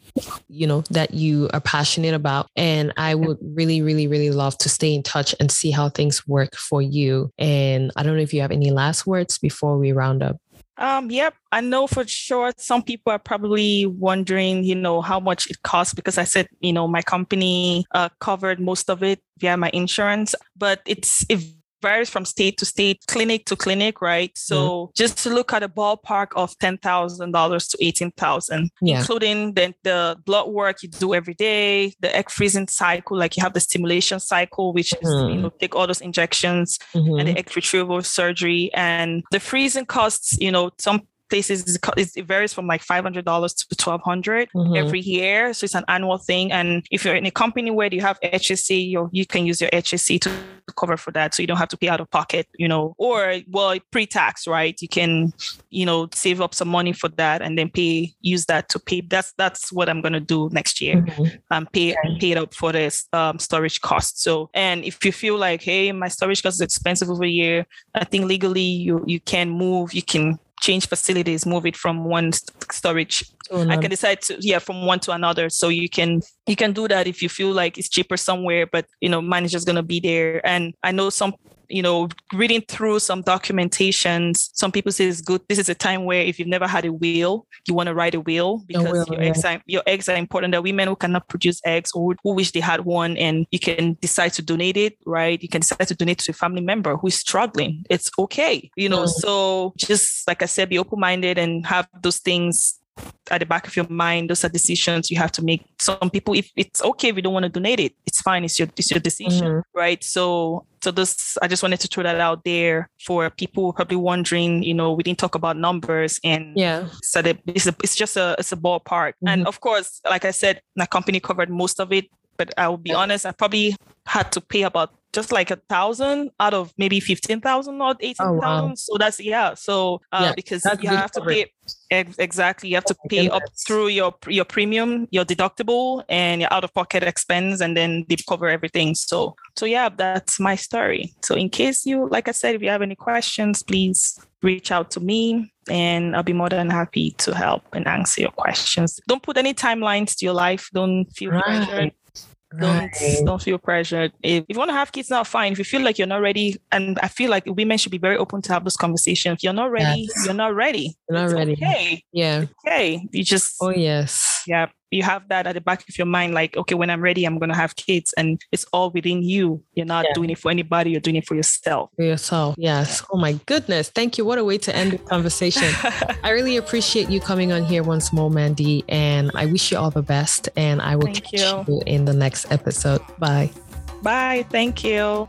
you know that you are passionate about. And i would really really really love to stay in touch and see how things work for you. And i don't know if you have any last words before we round up.
Um, yep, I know for sure some people are probably wondering, you know, how much it costs because I said, you know, my company uh, covered most of it via my insurance, but it's if varies from state to state, clinic to clinic, right? So mm just to look at a ballpark of ten thousand dollars to eighteen thousand, yeah. including the, the blood work you do every day, the egg freezing cycle, like you have the stimulation cycle, which is mm you know take all those injections mm-hmm. and the egg retrieval surgery, and the freezing costs. You know, some places it varies from like $500 to 1200 mm-hmm. every year. So it's an annual thing. And if you're in a company where you have HSC you you can use your HSC to cover for that. So you don't have to pay out of pocket you know or well pre-tax right? You can you know save up some money for that and then pay use that to pay. That's that's what i'm going to do next year. Mm-hmm. um pay okay. pay it up for this um, storage cost. So and if you feel like hey my storage cost is expensive over a year i think legally you you can move. You can change facilities, move it from one storage. Oh. I can decide to yeah from one to another. So you can you can do that if you feel like it's cheaper somewhere, but you know mine is just gonna be there. And I know some you know, reading through some documentations, some people say it's good. This is a time where if you've never had a will, you want to write a will because will, your, yeah. eggs are, your eggs are important. There are women who cannot produce eggs or who wish they had one, and you can decide to donate it, right? You can decide to donate to a family member who is struggling. It's okay, you know. Mm. So just like I said, be open minded and have those things at the back of your mind those are decisions you have to make. Some people if it's okay if you don't want to donate it it's fine it's your it's your decision mm-hmm. right? So so this i just wanted to throw that out there for people probably wondering you know we didn't talk about numbers and
yeah.
so that it's, a, it's just a it's a ballpark. Mm-hmm. and of course like i said my company covered most of it but i will be honest i probably had to pay about just like a thousand out of maybe 15,000 or 18,000. Oh, wow. So that's, yeah. So, uh, yeah, because you have to pay, exactly, you have to pay up through your, your premium, your deductible and your out of pocket expense, and then they cover everything. So, so yeah, that's my story. So in case you, like I said, if you have any questions, please reach out to me and I'll be more than happy to help and answer your questions. Don't put any timelines to your life. Don't feel right. pressured don't right. don't feel pressured. If, if you want to have kids, now fine. If you feel like you're not ready, and I feel like women should be very open to have this conversation. If you're not ready, yes. you're not ready.
You're not it's ready.
Okay.
Yeah.
okay. You just.
Oh yes.
Yeah you have that at the back of your mind like okay when i'm ready i'm going to have kids and it's all within you. You're not yeah. doing it for anybody you're doing it for yourself.
For yourself yes. Oh my goodness. Thank you. What a way to end the conversation. I really appreciate you coming on here once more mandy and i wish you all the best and i will thank catch you. you in the next episode. Bye.
Bye. Thank you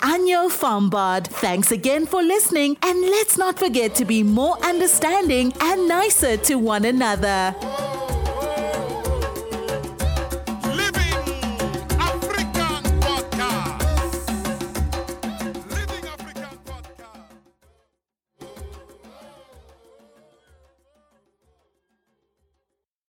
Anyo Fambard. Thanks again for listening, and let's not forget to be more understanding and nicer to one another.